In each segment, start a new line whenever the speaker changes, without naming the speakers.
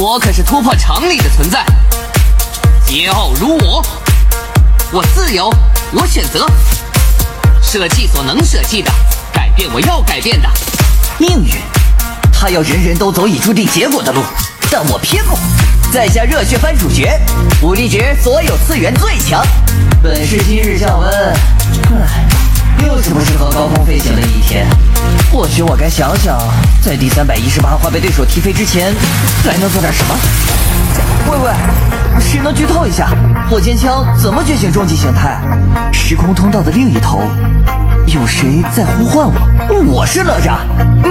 我可是突破常理的存在，桀骜如我，我自由，我选择，舍弃所能舍弃的，改变我要改变的
命运。他要人人都走已注定结果的路，但我偏不。在下热血番主角，武力值所有次元最强。本是今日降温，唉，又是不适合高空飞行的一天。或许我该想想，在第三百一十八话被对手踢飞之前，还能做点什么。喂喂，谁能剧透一下火箭枪怎么觉醒终极形态？时空通道的另一头，有谁在呼唤我？我是哪吒，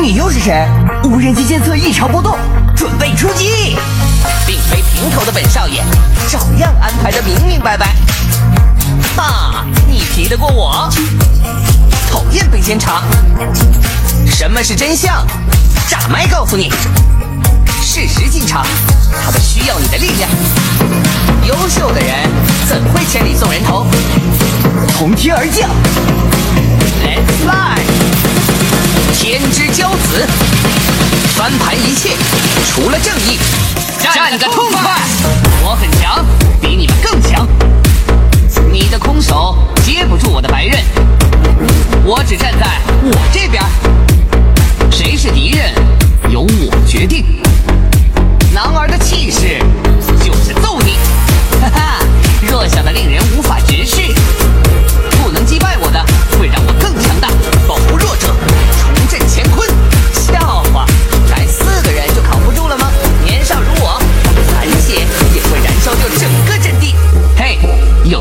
你又是谁？无人机监测异常波动，准备出击！
并非平头的本少爷，照样安排的明明白白。哈，你皮得过我？讨厌被监察。什么是真相？炸麦告诉你。事实进场，他们需要你的力量。优秀的人怎会千里送人头？
从天而降
，Let's fly！天之骄子，翻盘一切，除了正义，战个痛快！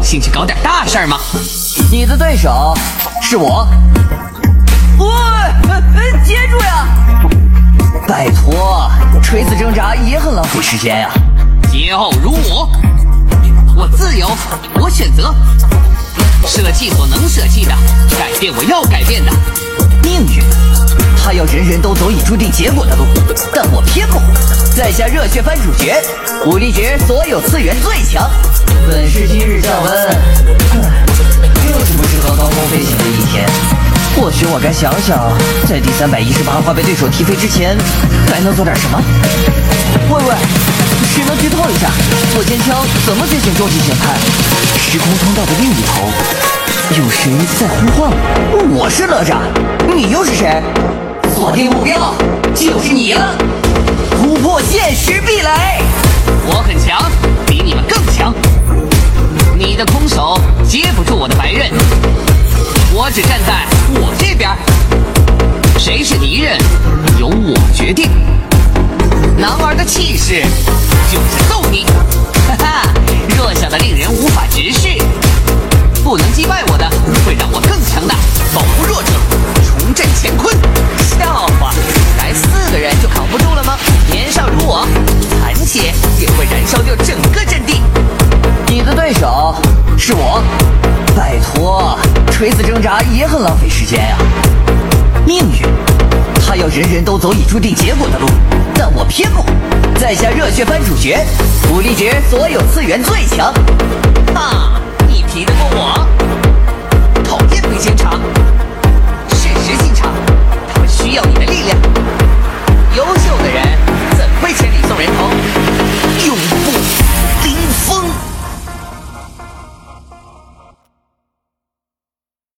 兴趣搞点大事儿吗？
你的对手是我。喂，接住呀！拜托，垂死挣扎也很浪费时间呀。
桀骜如我，我自由，我选择，舍弃所能舍弃的，改变我要改变的
命运。他要人人都走已注定结果的路，但我偏不。在下热血番主角，武力值所有次元最强。本是今日降温，又是不适合高空飞行的一天。或许我该想想，在第三百一十八话被对手踢飞之前，还能做点什么。喂喂，谁能剧透一下火箭枪怎么觉醒终极形态？时空通道的另一头，有谁在呼唤我？我是哪吒，你又是谁？锁定目标，就是你了！突破现实壁垒，
我很强，比你。只站在我这边，谁是敌人，由我决定。男儿的气势就是
垂死挣扎也很浪费时间呀。命运，他要人人都走已注定结果的路，但我偏不。在下热血番主角，武力值所有次元最强。
哈，你敌得过我？讨厌被监察。